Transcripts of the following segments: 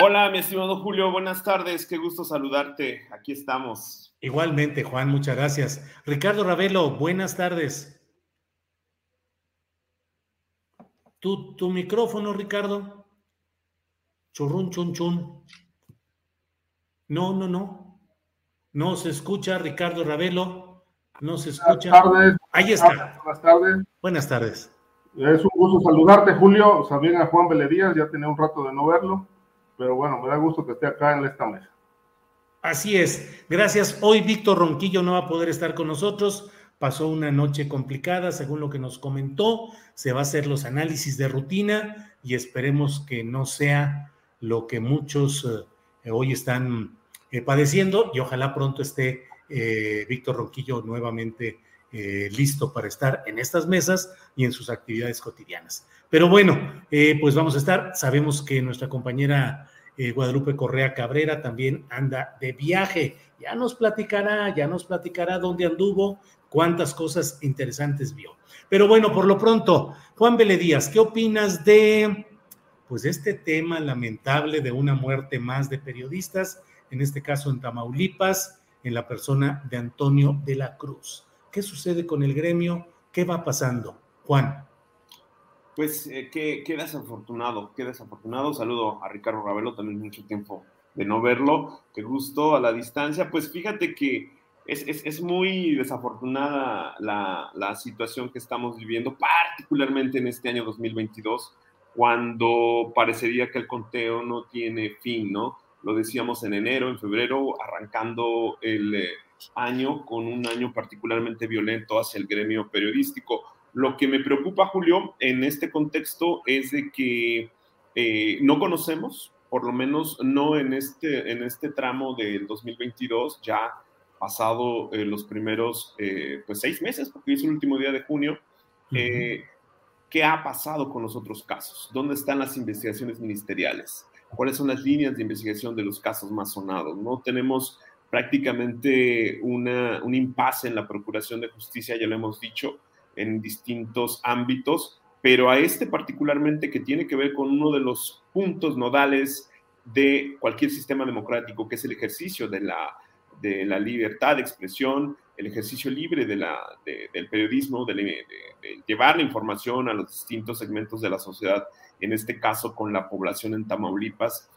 Hola, mi estimado Julio, buenas tardes, qué gusto saludarte, aquí estamos. Igualmente, Juan, muchas gracias. Ricardo Ravelo, buenas tardes. Tu, tu micrófono, Ricardo. Churrun, chun, chun. No, no, no. No se escucha, Ricardo Ravelo. No se escucha. Buenas tardes. Ahí está. Buenas tardes. Buenas tardes. Es un gusto saludarte, Julio. Sabían a Juan Vélez Díaz, ya tenía un rato de no verlo pero bueno, me da gusto que esté acá en esta mesa. Así es, gracias. Hoy Víctor Ronquillo no va a poder estar con nosotros. Pasó una noche complicada, según lo que nos comentó. Se va a hacer los análisis de rutina y esperemos que no sea lo que muchos eh, hoy están eh, padeciendo y ojalá pronto esté eh, Víctor Ronquillo nuevamente listo para estar en estas mesas y en sus actividades cotidianas. Pero bueno, pues vamos a estar. Sabemos que nuestra compañera eh, Guadalupe Correa Cabrera también anda de viaje. Ya nos platicará, ya nos platicará dónde anduvo, cuántas cosas interesantes vio. Pero bueno, por lo pronto, Juan Vélez Díaz, ¿qué opinas de pues este tema lamentable de una muerte más de periodistas, en este caso en Tamaulipas, en la persona de Antonio de la Cruz? ¿Qué sucede con el gremio? ¿Qué va pasando? Juan pues eh, qué, desafortunado, qué desafortunado. Saludo a Ricardo Ravelo, también mucho tiempo de no verlo. Qué gusto a la distancia. Pues fíjate que es, muy desafortunada la, situación que estamos viviendo, particularmente en este año 2022, cuando parecería que el conteo no tiene fin, ¿no? Lo decíamos en enero, en febrero, arrancando el eh, año con un año particularmente violento hacia el gremio periodístico lo que me preocupa, Julio, en este contexto es de que eh, no conocemos, por lo menos no en este, en este tramo del 2022, ya pasado eh, los primeros eh, pues seis meses, porque es el último día de junio, ¿qué ha pasado con los otros casos? ¿Dónde están las investigaciones ministeriales? ¿Cuáles son las líneas de investigación de los casos más sonados? No tenemos prácticamente una, un impasse en la Procuración de Justicia, ya lo hemos dicho, en distintos ámbitos, pero a este particularmente que tiene que ver con uno de los puntos nodales de cualquier sistema democrático, que es el ejercicio de la, de la libertad de expresión, el ejercicio libre de la, del periodismo, de, de, llevar la información a los distintos segmentos de la sociedad, en este caso con la población en Tamaulipas,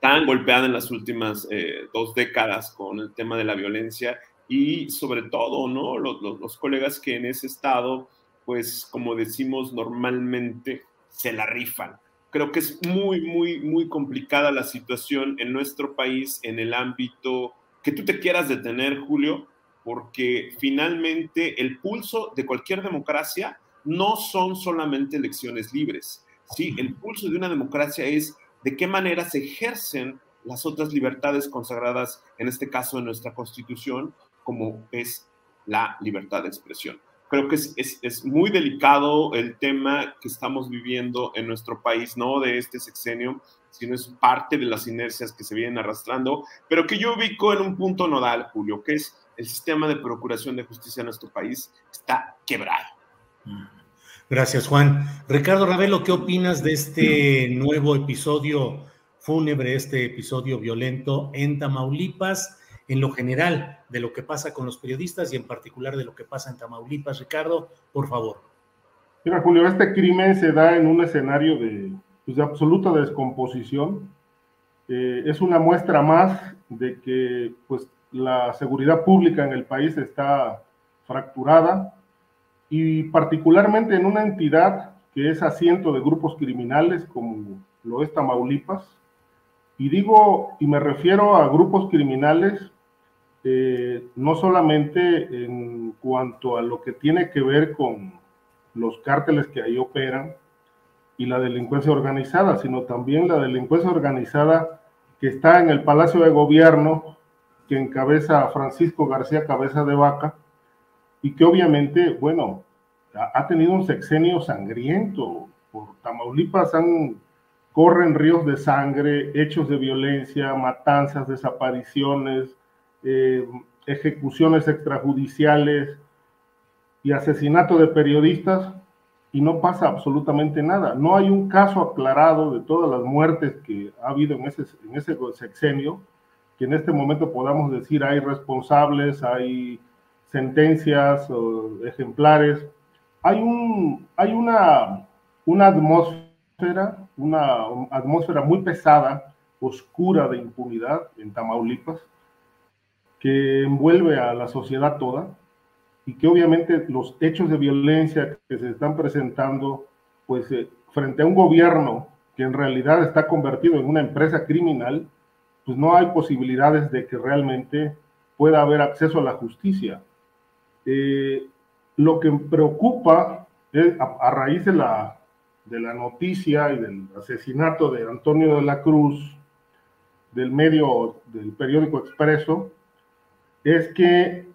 tan golpeada en las últimas eh, dos décadas con el tema de la violencia y sobre todo, ¿no? Los, los, colegas que en ese estado, pues como decimos normalmente, se la rifan. Creo que es muy, muy, muy complicada la situación en nuestro país en el ámbito que tú te quieras detener, Julio, porque finalmente el pulso de cualquier democracia no son solamente elecciones libres. Sí, el pulso de una democracia es de qué manera se ejercen las otras libertades consagradas, en este caso en nuestra Constitución, como es la libertad de expresión. Creo que es, muy delicado el tema que estamos viviendo en nuestro país, no de este sexenio, sino es parte de las inercias que se vienen arrastrando, pero que yo ubico en un punto nodal, Julio, que es el sistema de procuración de justicia en nuestro país está quebrado. Gracias, Juan. Ricardo Ravelo, ¿qué opinas de este nuevo episodio fúnebre, este episodio violento en Tamaulipas, en lo general de lo que pasa con los periodistas y en particular de lo que pasa en Tamaulipas? Ricardo, por favor. Mira, Julio, este crimen se da en un escenario de, pues, absoluta descomposición. Eh, es una muestra más de que pues, la seguridad pública en el país está fracturada y particularmente en una entidad que es asiento de grupos criminales como lo es Tamaulipas. Y digo, y me refiero a grupos criminales eh, no solamente en cuanto a lo que tiene que ver con los cárteles que ahí operan y la delincuencia organizada, sino también la delincuencia organizada que está en el Palacio de Gobierno, que encabeza Francisco García Cabeza de Vaca, y que obviamente, bueno, ha, tenido un sexenio sangriento. Por Tamaulipas han, corren ríos de sangre, hechos de violencia, matanzas, desapariciones, eh, ejecuciones extrajudiciales y asesinato de periodistas y no pasa absolutamente nada. No hay un caso aclarado de todas las muertes que ha habido en ese, en ese sexenio, que en este momento podamos decir hay responsables, hay sentencias ejemplares. Hay, un, hay una, una atmósfera, una atmósfera muy pesada, oscura de impunidad en Tamaulipas, que envuelve a la sociedad toda y que obviamente los hechos de violencia que se están presentando, pues eh, frente a un gobierno que en realidad está convertido en una empresa criminal, pues no hay posibilidades de que realmente pueda haber acceso a la justicia. Eh, lo que preocupa es, a, raíz de la, de la noticia y del asesinato de Antonio de la Cruz, del medio del periódico Expreso, es que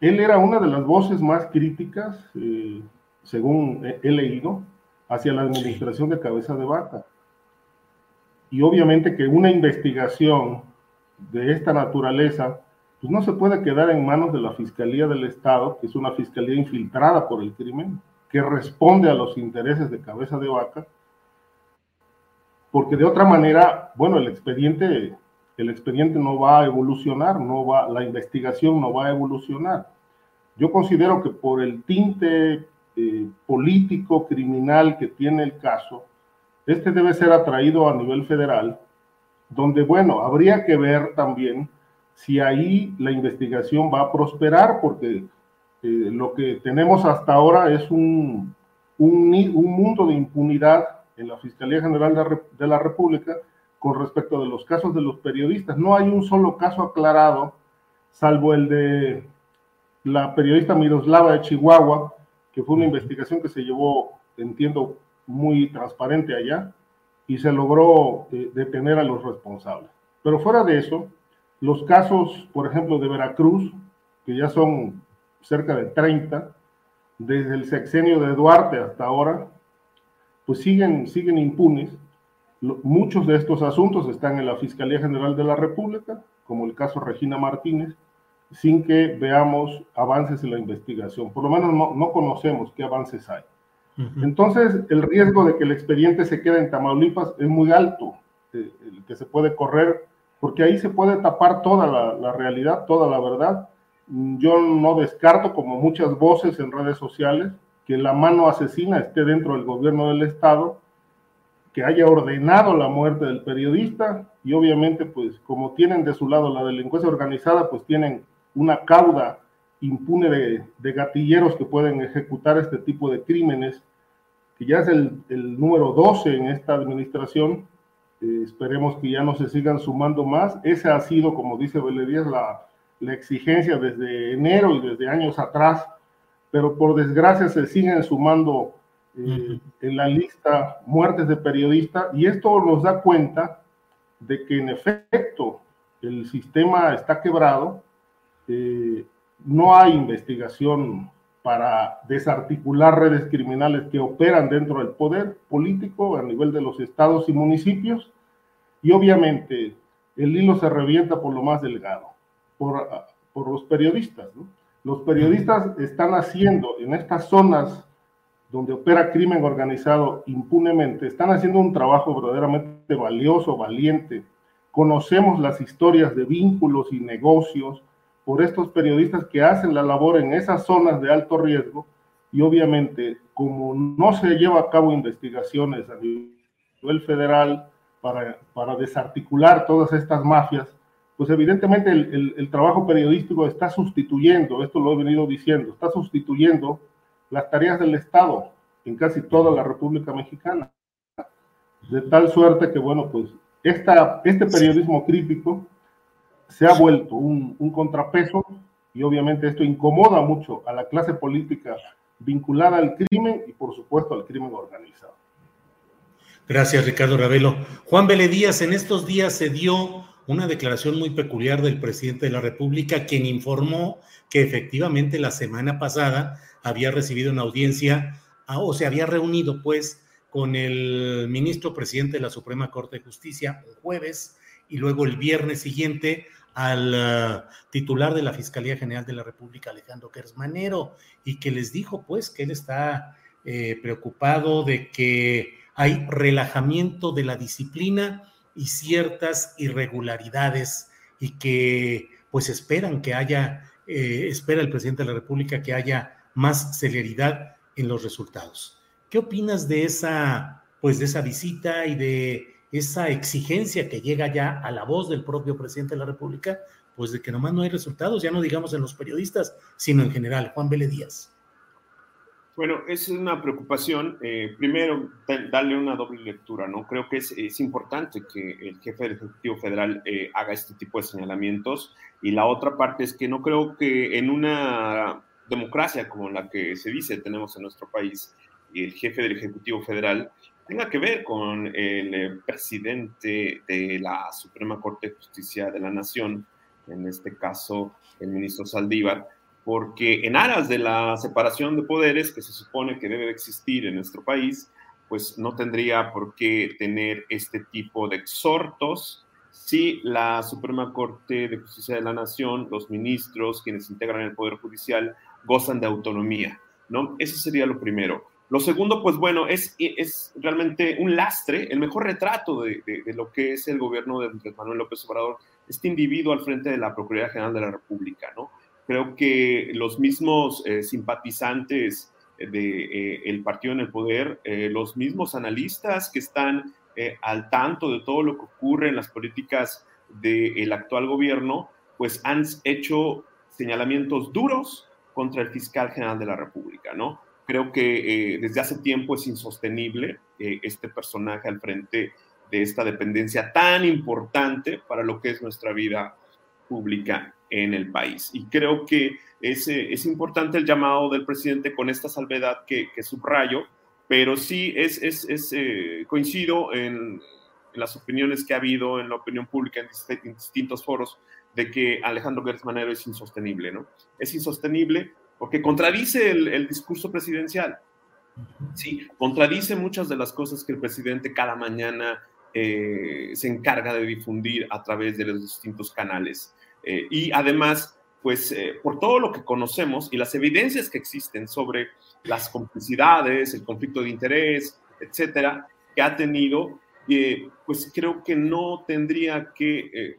él era una de las voces más críticas, eh, según he, leído, hacia la administración de cabeza de vaca. Y obviamente que una investigación de esta naturaleza pues no se puede quedar en manos de la Fiscalía del Estado, que es una fiscalía infiltrada por el crimen, que responde a los intereses de cabeza de vaca, porque de otra manera, bueno, el expediente, el expediente no va a evolucionar, no va, la investigación no va a evolucionar. Yo considero que por el tinte eh, político, criminal que tiene el caso, este debe ser atraído a nivel federal, donde, bueno, habría que ver también si ahí la investigación va a prosperar, porque eh, lo que tenemos hasta ahora es un, un, mundo de impunidad en la Fiscalía General de la República con respecto de los casos de los periodistas. No hay un solo caso aclarado, salvo el de la periodista Miroslava de Chihuahua, que fue una investigación que se llevó, entiendo, muy transparente allá, y se logró eh, detener a los responsables. Pero fuera de eso, los casos, por ejemplo, de Veracruz, que ya son cerca de 30, desde el sexenio de Duarte hasta ahora, pues siguen, siguen impunes. Muchos de estos asuntos están en la Fiscalía General de la República, como el caso Regina Martínez, sin que veamos avances en la investigación. Por lo menos no, conocemos qué avances hay. Entonces, el riesgo de que el expediente se quede en Tamaulipas es muy alto, eh, el que se puede correr porque ahí se puede tapar toda la, realidad, toda la verdad. Yo no descarto, como muchas voces en redes sociales, que la mano asesina esté dentro del gobierno del Estado, que haya ordenado la muerte del periodista y obviamente, pues como tienen de su lado la delincuencia organizada, pues tienen una cauda impune de, de gatilleros que pueden ejecutar este tipo de crímenes, que ya es el, el número 12 en esta administración, eh, esperemos que ya no se sigan sumando más. Esa ha sido, como dice Beledías, la, la exigencia desde enero y desde años atrás, pero por desgracia se siguen sumando eh, en la lista muertes de periodistas y esto nos da cuenta de que en efecto el sistema está quebrado, eh, no hay investigación para desarticular redes criminales que operan dentro del poder político a nivel de los estados y municipios. Y obviamente el hilo se revienta por lo más delgado, por, por los periodistas. Los periodistas están haciendo en estas zonas donde opera crimen organizado impunemente, están haciendo un trabajo verdaderamente valioso, valiente. Conocemos las historias de vínculos y negocios por estos periodistas que hacen la labor en esas zonas de alto riesgo y obviamente como no se lleva a cabo investigaciones a nivel federal para, para desarticular todas estas mafias, pues evidentemente el, el, trabajo periodístico está sustituyendo, esto lo he venido diciendo, está sustituyendo las tareas del Estado en casi toda la República Mexicana. De tal suerte que, bueno, pues esta, este periodismo crítico se ha vuelto un, un contrapeso y obviamente esto incomoda mucho a la clase política vinculada al crimen y por supuesto al crimen organizado. Gracias, Ricardo Ravelo. Juan Vélez en estos días se dio una declaración muy peculiar del presidente de la República, quien informó que efectivamente la semana pasada había recibido una audiencia ah, o se había reunido pues con el ministro presidente de la Suprema Corte de Justicia un jueves y luego el viernes siguiente al ah, titular de la Fiscalía General de la República, Alejandro Kersmanero, y que les dijo pues que él está eh, preocupado de que hay relajamiento de la disciplina y ciertas irregularidades y que pues esperan que haya, eh, espera el presidente de la República que haya más celeridad en los resultados. ¿Qué opinas de esa, pues de esa visita y de esa exigencia que llega ya a la voz del propio presidente de la República, pues de que nomás no hay resultados, ya no digamos en los periodistas, sino en general. Juan Vélez Díaz. Bueno, es una preocupación. Eh, primero, darle una doble lectura, ¿no? Creo que es, importante que el jefe del Ejecutivo Federal eh, haga este tipo de señalamientos. Y la otra parte es que no creo que en una democracia como la que se dice tenemos en nuestro país, el jefe del Ejecutivo Federal tenga que ver con el eh, presidente de la Suprema Corte de Justicia de la Nación, en este caso el ministro Saldívar, porque en aras de la separación de poderes que se supone que debe existir en nuestro país, pues no tendría por qué tener este tipo de exhortos si la Suprema Corte de Justicia de la Nación, los ministros, quienes integran el Poder Judicial, gozan de autonomía, ¿no? Eso sería lo primero. Lo segundo, pues bueno, es, es realmente un lastre, el mejor retrato de, de, lo que es el gobierno de Manuel López Obrador, este individuo al frente de la Procuraduría General de la República, ¿no? Creo que los mismos eh, simpatizantes del de, eh, partido en el poder, eh, los mismos analistas que están al tanto de todo lo que ocurre en las políticas del actual gobierno, pues han hecho señalamientos duros contra el fiscal general de la República, ¿no? Creo que desde hace tiempo es insostenible este personaje al frente de esta dependencia tan importante para lo que es nuestra vida pública en el país. Y creo que es, eh, es importante el llamado del presidente con esta salvedad que, subrayo, pero sí es, eh, coincido en, las opiniones que ha habido en la opinión pública en, distintos foros de que Alejandro Gertz Manero es insostenible, ¿no? Es insostenible porque contradice el, el discurso presidencial. Sí, contradice muchas de las cosas que el presidente cada mañana eh, se encarga de difundir a través de los distintos canales. Eh, y además, pues eh, por todo lo que conocemos y las evidencias que existen sobre las complicidades, el conflicto de interés, etcétera, que ha tenido, pues creo que no tendría que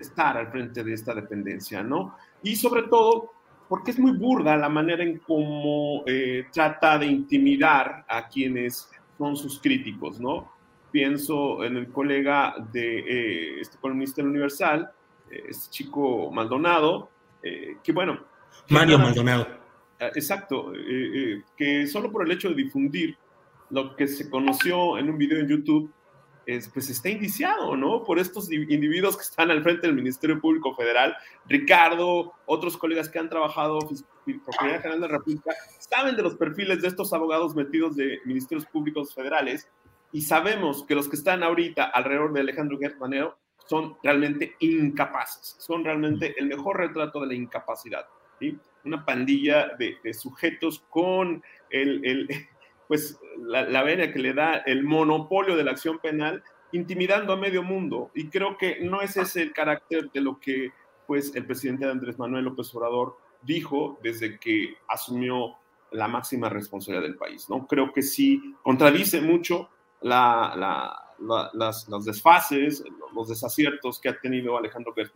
estar al frente de esta dependencia, ¿no? Y sobre todo, porque es muy burda la manera en cómo trata de intimidar a quienes son sus críticos, ¿no? Pienso en el colega de este columnista del Universal, este chico Maldonado, eh, que bueno. Mario Maldonado. Ah, exacto, eh, eh, que solo por el hecho de difundir lo que se conoció en un video en YouTube, es, pues está indiciado, ¿no? Por estos individuos que están al frente del Ministerio Público Federal, Ricardo, otros colegas que han trabajado en Procuraduría General de la República, saben de los perfiles de estos abogados metidos de ministerios públicos federales y sabemos que los que están ahorita alrededor de Alejandro Gertz son realmente incapaces, son realmente el mejor retrato de la incapacidad. ¿sí? Una pandilla de, sujetos con el pues, la, la, vena que le da el monopolio de la acción penal, intimidando a medio mundo. Y creo que no es ese el carácter de lo que pues, el presidente Andrés Manuel López Obrador dijo desde que asumió la máxima responsabilidad del país. ¿no? Creo que sí contradice mucho la, las, los desfases, los desaciertos que ha tenido Alejandro Gertz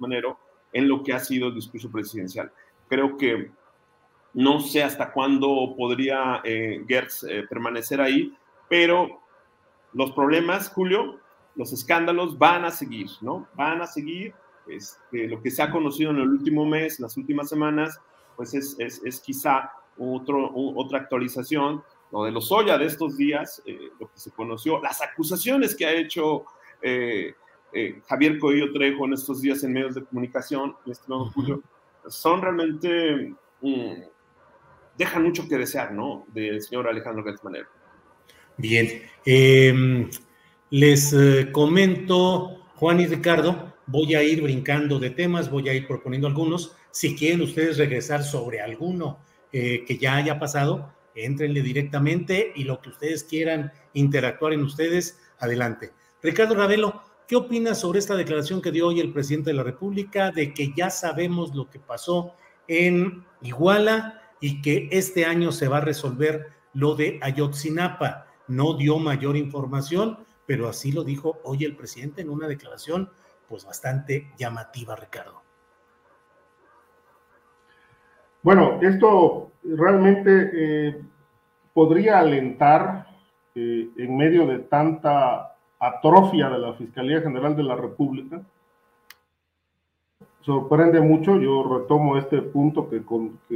en lo que ha sido el discurso presidencial. Creo que no sé hasta cuándo podría eh, Gertz eh, permanecer ahí, pero los problemas, Julio, los escándalos van a seguir, ¿no? Van a seguir. Este, lo que se ha conocido en el último mes, las últimas semanas, pues es, es, quizá otro, otra actualización. Lo de los Oya de estos días, eh, lo que se conoció, las acusaciones que ha hecho eh, eh, Javier Coello Trejo en estos días en medios de comunicación, estimado Julio, son realmente, mm, dejan mucho que desear, ¿no? Del señor Alejandro Gertz Bien. Em, les eh, comento, Juan y Ricardo, voy a ir brincando de temas, voy a ir proponiendo algunos. Si quieren ustedes regresar sobre alguno eh, que ya haya pasado, entrenle directamente y lo que ustedes quieran interactuar en ustedes, adelante. Ricardo Ravelo, ¿qué opinas sobre esta declaración que dio hoy el presidente de la República de que ya sabemos lo que pasó en Iguala y que este año se va a resolver lo de Ayotzinapa? no dio mayor información, pero así lo dijo hoy el presidente en una declaración pues bastante llamativa, Ricardo. Bueno, esto realmente eh, podría alentar eh, en medio de tanta atrofia de la Fiscalía General de la República. Sorprende mucho, yo retomo este punto que,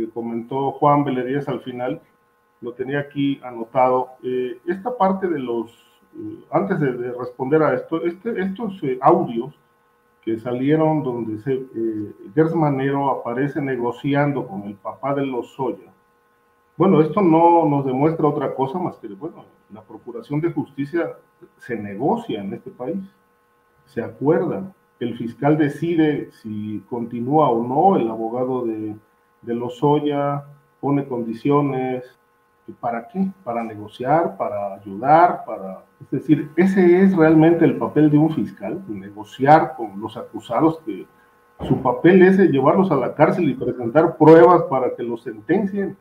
comentó Juan Beledíez al final, lo tenía aquí anotado. Eh, esta parte de los, eh, antes de, responder a esto, este, estos eh, audios que salieron donde se, Gers Manero aparece negociando con el papá de los Soya. Bueno, esto no nos demuestra otra cosa más que, bueno, la Procuración de Justicia se negocia en este país, se acuerda, el fiscal decide si continúa o no, el abogado de, de Lozoya pone condiciones, ¿Para qué? Para negociar, para ayudar, para... Es decir, ese es realmente el papel de un fiscal, negociar con los acusados que su papel es llevarlos a la cárcel y presentar pruebas para que los sentencien.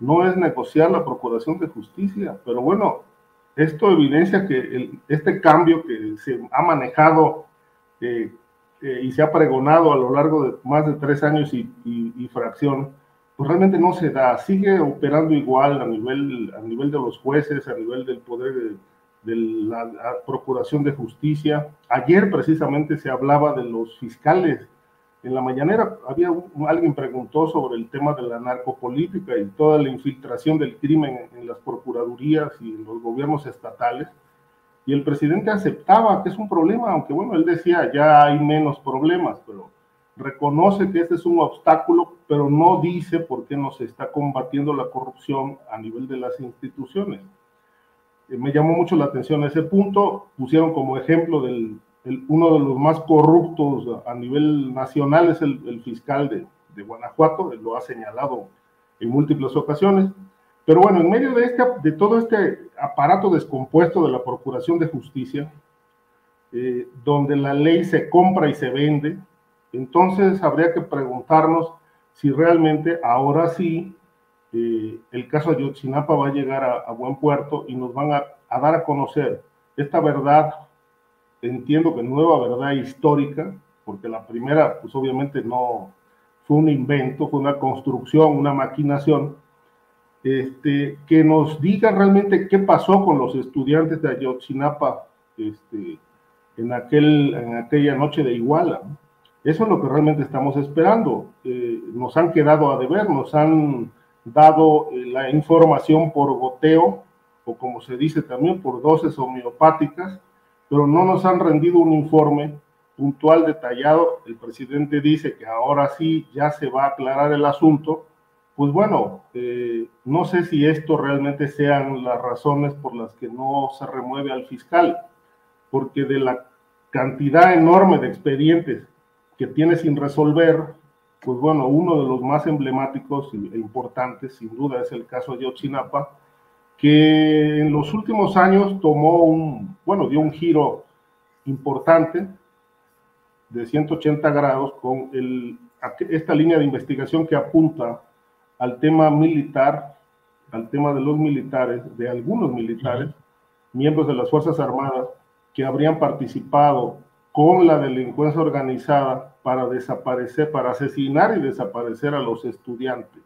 No es negociar la procuración de justicia, pero bueno, esto evidencia que este cambio que se ha manejado eh, eh, y se ha pregonado a lo largo de más de tres años y, y fracción, pues realmente no se da, sigue operando igual a nivel, a nivel de los jueces, a nivel del poder de, la, Procuración de Justicia. Ayer precisamente se hablaba de los fiscales. En la mañanera había alguien preguntó sobre el tema de la narcopolítica y toda la infiltración del crimen en, en las procuradurías y en los gobiernos estatales. Y el presidente aceptaba que es un problema, aunque bueno, él decía ya hay menos problemas, pero reconoce que este es un obstáculo, pero no dice por qué no se está combatiendo la corrupción a nivel de las instituciones. Eh, me llamó mucho la atención ese punto. Pusieron como ejemplo del uno de los más corruptos a nivel nacional es el, fiscal de, de, Guanajuato, lo ha señalado en múltiples ocasiones. Pero bueno, en medio de, este, de todo este aparato descompuesto de la Procuración de Justicia, eh, donde la ley se compra y se vende, entonces habría que preguntarnos si realmente ahora sí eh, el caso Ayotzinapa va a llegar a, buen puerto y nos van a, dar a conocer esta verdad, entiendo que nueva verdad histórica, porque la primera pues obviamente no fue un invento, fue una construcción, una maquinación, este, que nos diga realmente qué pasó con los estudiantes de Ayotzinapa este, en, aquel, aquella noche de Iguala. Eso es lo que realmente estamos esperando. Eh, nos han quedado a deber, nos han dado eh, la información por goteo, o como se dice también, por dosis homeopáticas, pero no nos han rendido un informe puntual, detallado. El presidente dice que ahora sí ya se va a aclarar el asunto. Pues bueno, eh, no sé si esto realmente sean las razones por las que no se remueve al fiscal, porque de la cantidad enorme de expedientes que tiene sin resolver, pues bueno, uno de los más emblemáticos e importantes, sin duda, es el caso de Yotzinapa, que en los últimos años tomó un, bueno, dio un giro importante de 180 grados con esta línea de investigación que apunta al tema militar, al tema de los militares, de algunos militares, miembros de las Fuerzas Armadas, que habrían participado con la delincuencia organizada para desaparecer, para asesinar y desaparecer a los estudiantes.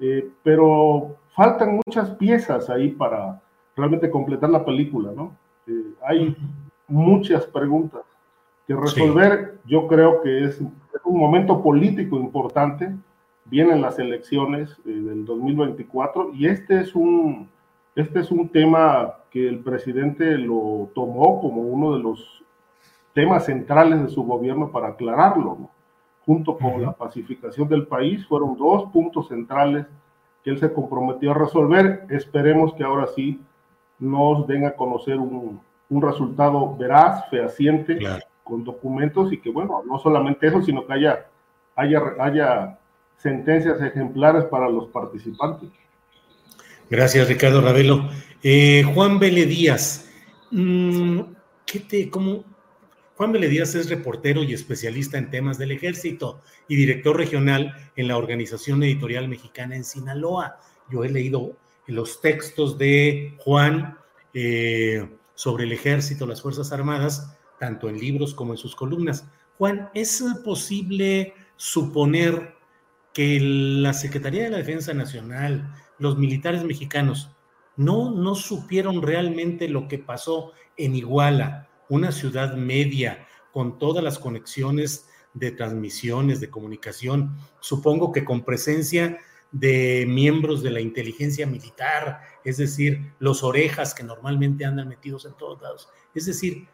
Eh, pero faltan muchas piezas ahí para realmente completar la película, ¿no? Eh, hay muchas preguntas que resolver. Yo creo que es, un momento político importante. Vienen las elecciones eh, del 2024 y este es un este es un tema que el presidente lo tomó como uno de los temas centrales de su gobierno para aclararlo. Junto con la pacificación del país, fueron dos puntos centrales que él se comprometió a resolver. Esperemos que ahora sí nos den a conocer un, un resultado veraz, fehaciente, con documentos y que, bueno, no solamente eso, sino que haya, haya, haya sentencias ejemplares para los participantes. Gracias, Ricardo Ravelo. Eh, Juan Vélez Díaz, mm, ¿qué te, cómo? Juan Vélez Díaz es reportero y especialista en temas del ejército y director regional en la Organización Editorial Mexicana en Sinaloa. Yo he leído los textos de Juan eh, sobre el ejército, las Fuerzas Armadas, tanto en libros como en sus columnas. Juan, ¿es posible suponer que la Secretaría de la Defensa Nacional, los militares mexicanos no, no supieron realmente lo que pasó en Iguala, una ciudad media con todas las conexiones de transmisiones, de comunicación, supongo que con presencia de miembros de la inteligencia militar, es decir, los orejas que normalmente andan metidos en todos lados. Es decir,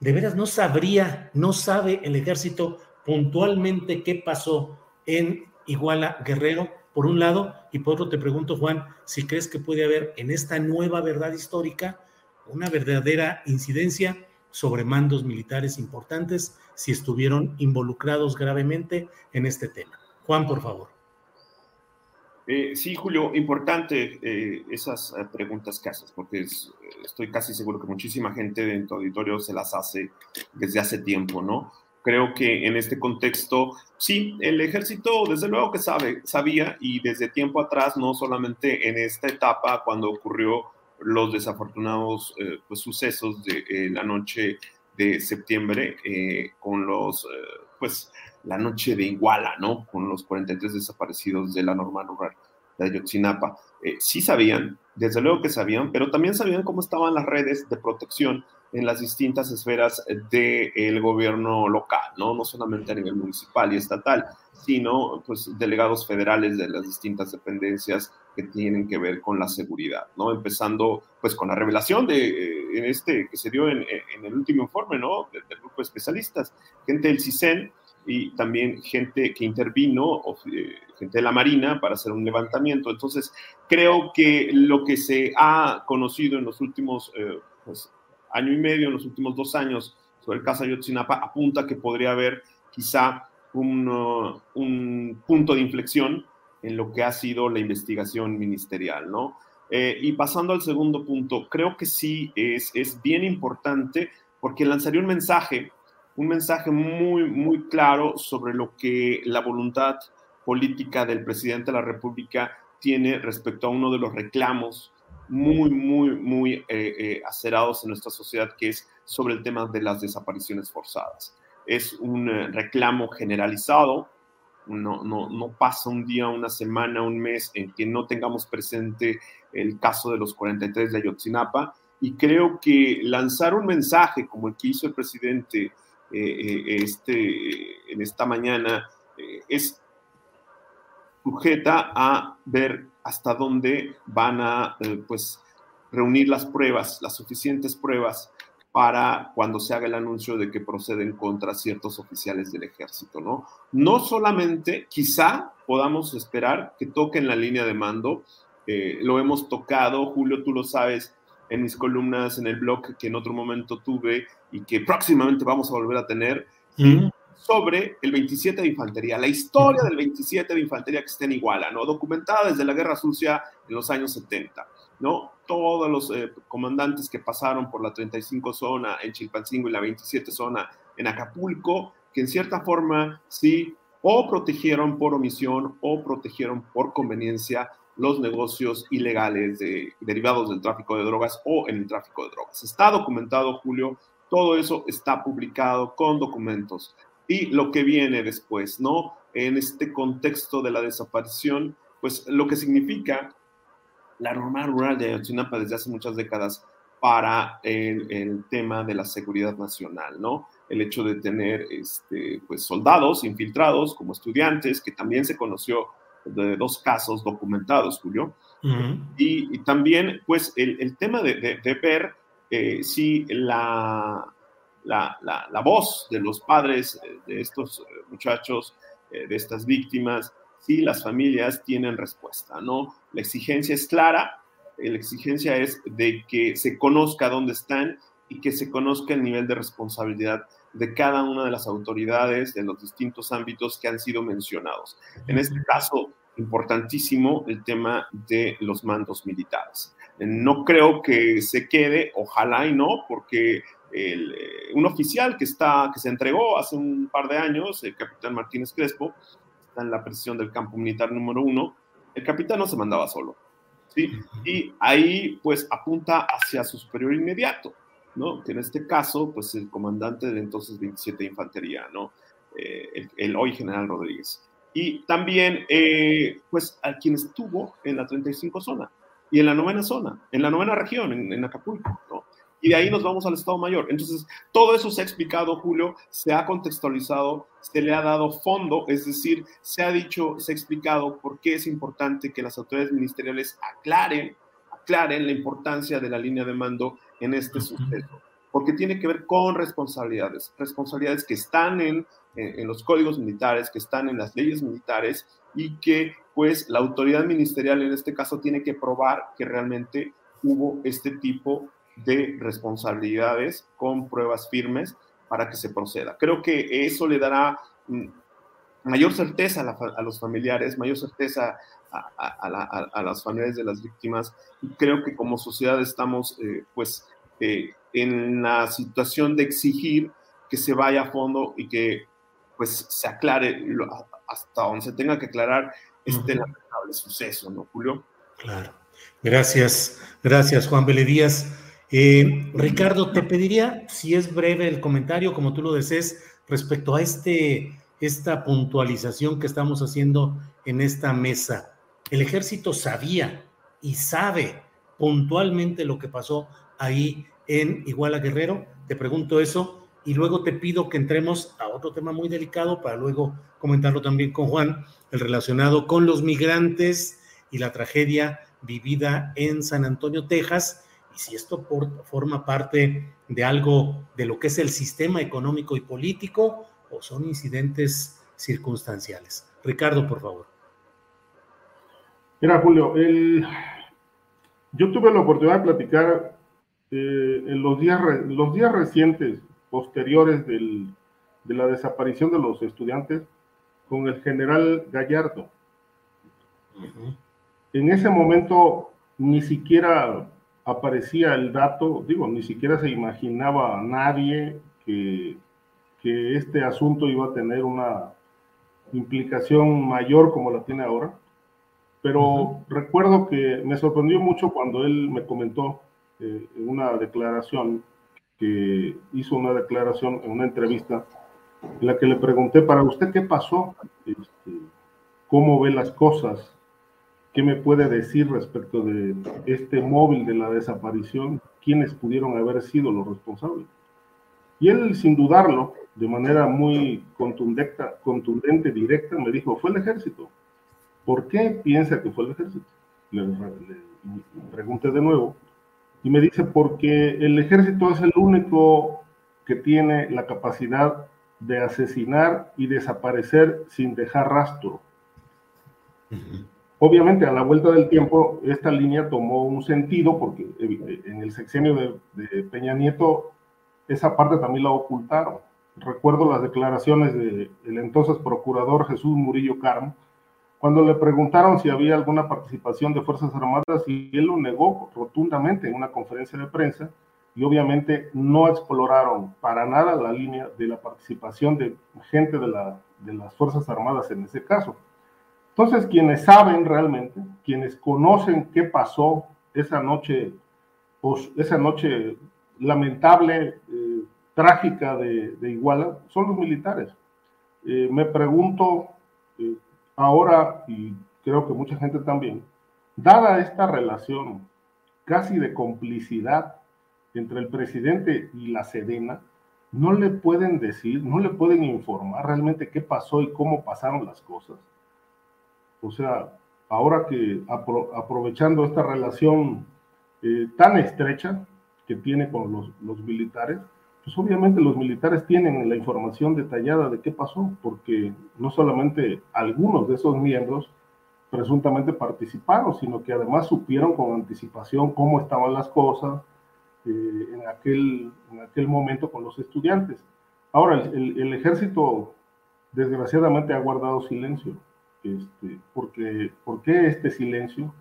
de veras no sabría, no sabe el ejército puntualmente qué pasó en Iguala Guerrero por un lado, y por otro te pregunto, Juan, si crees que puede haber en esta nueva verdad histórica una verdadera incidencia sobre mandos militares importantes si estuvieron involucrados gravemente en este tema. Juan, por favor. Eh, sí, Julio, importante eh, esas eh, preguntas que haces, porque estoy casi seguro que muchísima gente en tu auditorio se las hace desde hace tiempo, ¿no? Creo que en este contexto, sí, el ejército desde luego que sabe, sabía y desde tiempo atrás, no solamente en esta etapa cuando ocurrió los desafortunados eh, pues, sucesos de eh, la noche de septiembre eh, con los, pues, la noche de Iguala, ¿no? Con los 43 desaparecidos de la normal rural de Ayotzinapa. sí sabían, desde luego que sabían, pero también sabían cómo estaban las redes de protección en las distintas esferas del gobierno local, ¿no? No solamente a nivel municipal y estatal, sino pues delegados federales de las distintas dependencias que tienen que ver con la seguridad, ¿no? Empezando pues con la revelación de eh, en este que se dio en, el último informe, ¿no? Del, grupo de especialistas, gente del CISEN y también gente que intervino, eh, gente de la Marina para hacer un levantamiento. Entonces, creo que lo que se ha conocido en los últimos eh, pues, año y medio, en los últimos dos años, sobre el caso Ayotzinapa, apunta que podría haber quizá un, uh, un, punto de inflexión en lo que ha sido la investigación ministerial, ¿no? Eh, y pasando al segundo punto, creo que sí es, es bien importante porque lanzaría un mensaje, un mensaje muy, muy claro sobre lo que la voluntad política del presidente de la República tiene respecto a uno de los reclamos muy, muy, muy eh, eh, acerados en nuestra sociedad, que es sobre el tema de las desapariciones forzadas. Es un eh, reclamo generalizado, no, no, no, pasa un día, una semana, un mes en que no tengamos presente el caso de los 43 de Ayotzinapa, y creo que lanzar un mensaje como el que hizo el presidente este, en esta mañana es sujeta a ver hasta dónde van a eh, pues, reunir las pruebas, las suficientes pruebas para cuando se haga el anuncio de que proceden contra ciertos oficiales del ejército, ¿no? No solamente, quizá podamos esperar que toquen la línea de mando, eh, lo hemos tocado, Julio, tú lo sabes, en mis columnas en el blog que en otro momento tuve y que próximamente vamos a volver a tener, sobre el 27 de Infantería, la historia del 27 de Infantería que está en Iguala, ¿no? Documentada desde la Guerra Sucia en los años 70, ¿no? Todos los eh, comandantes que pasaron por la 35 zona en Chilpancingo y la 27 zona en Acapulco, que en cierta forma sí o protegieron por omisión o protegieron por conveniencia los negocios ilegales de, derivados del tráfico de drogas o en el tráfico de drogas. Está documentado, Julio, todo eso está publicado con documentos. Y lo que viene después, ¿no? En este contexto de la desaparición, pues lo que significa la norma rural de Ayotzinapa desde hace muchas décadas para el, el, tema de la seguridad nacional, ¿no? El hecho de tener este, pues, soldados infiltrados como estudiantes, que también se conoció de dos casos documentados, Julio. y, y, también, pues, el, el tema de, de, de ver eh, si la, la, la, la, voz de los padres de estos eh, muchachos, eh, de estas víctimas, si las familias tienen respuesta, ¿no? La exigencia es clara, la exigencia es de que se conozca dónde están y que se conozca el nivel de responsabilidad de cada una de las autoridades de los distintos ámbitos que han sido mencionados. En este caso, importantísimo el tema de los mandos militares. No creo que se quede, ojalá y no, porque eh, un oficial que, está, que se entregó hace un par de años, el capitán Martínez Crespo, está en la prisión del campo militar número uno, el capitán no se mandaba solo. ¿sí? Y ahí pues apunta hacia su superior inmediato. ¿no? Que en este caso, pues el comandante de entonces 27 de Infantería, ¿no? Eh, el, el, hoy general Rodríguez. Y también, eh, pues, a quien estuvo en la 35 zona y en la novena zona, en la novena región, en, en Acapulco, ¿no? Y de ahí nos vamos al Estado Mayor. Entonces, todo eso se ha explicado, Julio, se ha contextualizado, se le ha dado fondo, es decir, se ha dicho, se ha explicado por qué es importante que las autoridades ministeriales aclaren, aclaren la importancia de la línea de mando en este suceso, porque tiene que ver con responsabilidades, responsabilidades que están en, en, en, los códigos militares, que están en las leyes militares y que pues la autoridad ministerial en este caso tiene que probar que realmente hubo este tipo de responsabilidades con pruebas firmes para que se proceda. Creo que eso le dará mm, mayor certeza a, la, a los familiares, mayor certeza a, a, la, a, las familias de las víctimas. Creo que como sociedad estamos eh, pues eh, en la situación de exigir que se vaya a fondo y que pues se aclare lo, hasta donde se tenga que aclarar este uh -huh. lamentable suceso, ¿no, Julio? Claro. Gracias, gracias, Juan Vélez Díaz. Eh, Ricardo, te pediría, si es breve el comentario, como tú lo desees, respecto a este, esta puntualización que estamos haciendo en esta mesa. El ejército sabía y sabe puntualmente lo que pasó ahí en Iguala Guerrero. Te pregunto eso y luego te pido que entremos a otro tema muy delicado para luego comentarlo también con Juan, el relacionado con los migrantes y la tragedia vivida en San Antonio, Texas, y si esto por, forma parte de algo de lo que es el sistema económico y político o son incidentes circunstanciales. Ricardo, por favor. Mira, Julio, el... yo tuve la oportunidad de platicar eh, en los días, los días recientes, posteriores del, de la desaparición de los estudiantes, con el general Gallardo. Uh -huh. En ese momento ni siquiera aparecía el dato, digo, ni siquiera se imaginaba a nadie que, que este asunto iba a tener una implicación mayor como la tiene ahora. Pero uh -huh. recuerdo que me sorprendió mucho cuando él me comentó eh, una declaración, que hizo una declaración en una entrevista, en la que le pregunté, para usted qué pasó, este, cómo ve las cosas, ¿Qué me puede decir respecto de este móvil de la desaparición? ¿Quiénes pudieron haber sido los responsables? Y él, sin dudarlo, de manera muy contundente, contundente directa, me dijo, fue el ejército. ¿Por qué piensa que fue el ejército? Le, le, le pregunté de nuevo y me dice, porque el ejército es el único que tiene la capacidad de asesinar y desaparecer sin dejar rastro. Uh -huh. Obviamente, a la vuelta del tiempo, esta línea tomó un sentido porque en el sexenio de, de Peña Nieto esa parte también la ocultaron. Recuerdo las declaraciones del de entonces procurador Jesús Murillo Carm, cuando le preguntaron si había alguna participación de Fuerzas Armadas y él lo negó rotundamente en una conferencia de prensa y obviamente no exploraron para nada la línea de la participación de gente de las Fuerzas Armadas en ese caso. Entonces, quienes saben realmente, quienes conocen qué pasó esa noche, pues, esa noche lamentable, eh, trágica de, Iguala, son los militares. Eh, me pregunto eh, ahora, y creo que mucha gente también, dada esta relación casi de complicidad entre el presidente y la Sedena, no le pueden decir, no le pueden informar realmente qué pasó y cómo pasaron las cosas. O sea, ahora que aprovechando esta relación eh, tan estrecha que tiene con los, los, militares, pues obviamente los militares tienen la información detallada de qué pasó, porque no solamente algunos de esos miembros presuntamente participaron, sino que además supieron con anticipación cómo estaban las cosas, eh, en, aquel, en aquel momento con los estudiantes. Ahora, el, el, ejército desgraciadamente ha guardado silencio. Este, porque, ¿Por qué este silencio?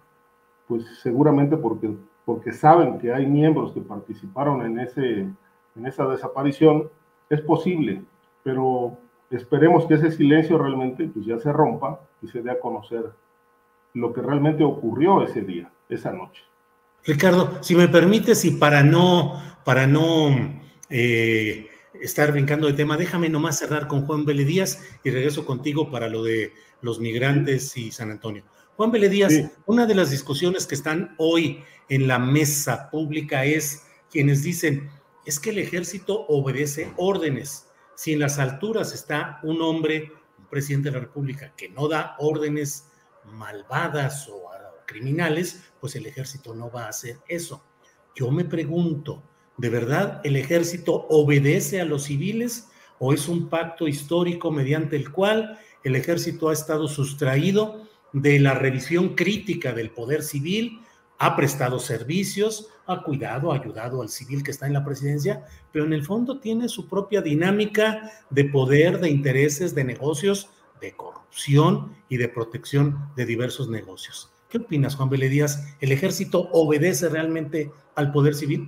Pues seguramente porque, porque saben que hay miembros que participaron en, ese, en esa desaparición. Es posible, pero esperemos que ese silencio realmente pues, ya se rompa y se dé a conocer lo que realmente ocurrió ese día, esa noche. Ricardo, si me permites y para no, para no eh, estar brincando de tema, déjame nomás cerrar con Juan Vélez Díaz y regreso contigo para lo de los migrantes y San Antonio. Juan Vélez Díaz, una de las discusiones que están hoy en la mesa pública es quienes dicen, es que el ejército obedece órdenes. Si en las alturas está un hombre, un presidente de la República, que no da órdenes malvadas o criminales, pues el ejército no va a hacer eso. Yo me pregunto, ¿de verdad el ejército obedece a los civiles o es un pacto histórico mediante el cual el ejército ha estado sustraído de la revisión crítica del poder civil, ha prestado servicios, ha cuidado, ha ayudado al civil que está en la presidencia, pero en el fondo tiene su propia dinámica de poder, de intereses, de negocios, de corrupción y de protección de diversos negocios. ¿Qué opinas, Juan Vélez Díaz? ¿El ejército obedece realmente al poder civil?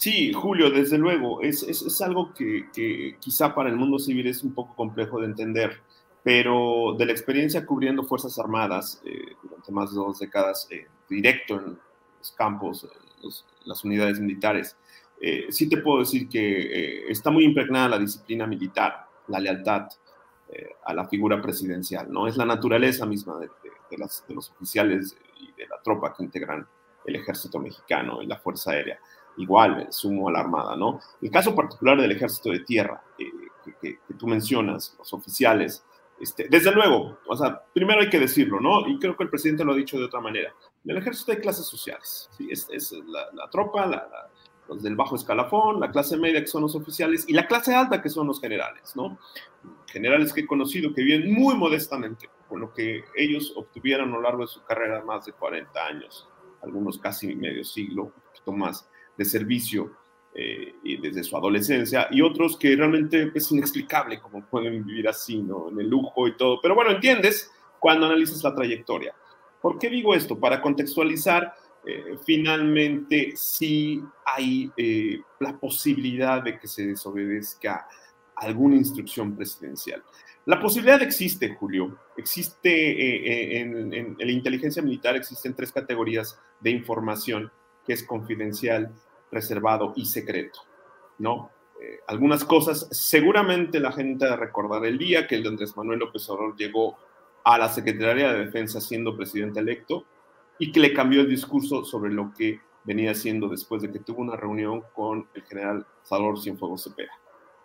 Sí, Julio, desde luego, es, es, es algo que, quizá para el mundo civil es un poco complejo de entender, pero de la experiencia cubriendo Fuerzas Armadas eh, durante más de dos décadas, eh, directo en los campos, los, las unidades militares, eh, sí te puedo decir que eh, está muy impregnada la disciplina militar, la lealtad a la figura presidencial, ¿no? Es la naturaleza misma de, de los oficiales y de la tropa que integran el ejército mexicano y la Fuerza Aérea igual sumo a la Armada, ¿no? El caso particular del Ejército de Tierra, eh, que, que, que, tú mencionas, los oficiales, este, desde luego, o sea, primero hay que decirlo, ¿no? Y creo que el presidente lo ha dicho de otra manera. En el Ejército hay clases sociales, ¿sí? Es, es la, la, tropa, la, la, los del bajo escalafón, la clase media que son los oficiales y la clase alta que son los generales, ¿no? Generales que he conocido que viven muy modestamente con lo que ellos obtuvieron a lo largo de su carrera, más de 40 años, algunos casi medio siglo, un poquito más de servicio eh, desde su adolescencia, y otros que realmente es inexplicable cómo pueden vivir así, ¿no? En el lujo y todo. Pero bueno, entiendes cuando analizas la trayectoria. ¿Por qué digo esto? Para contextualizar, eh, finalmente sí hay eh, la posibilidad de que se desobedezca alguna instrucción presidencial. La posibilidad existe, Julio. Existe eh, eh, en, la inteligencia militar, existen tres categorías de información, que es confidencial, reservado y secreto, ¿no? Eh, algunas cosas, seguramente la gente recordar el día que el de Andrés Manuel López Obrador llegó a la Secretaría de Defensa siendo presidente electo y que le cambió el discurso sobre lo que venía haciendo después de que tuvo una reunión con el general Salvador Cienfuegos Cepeda,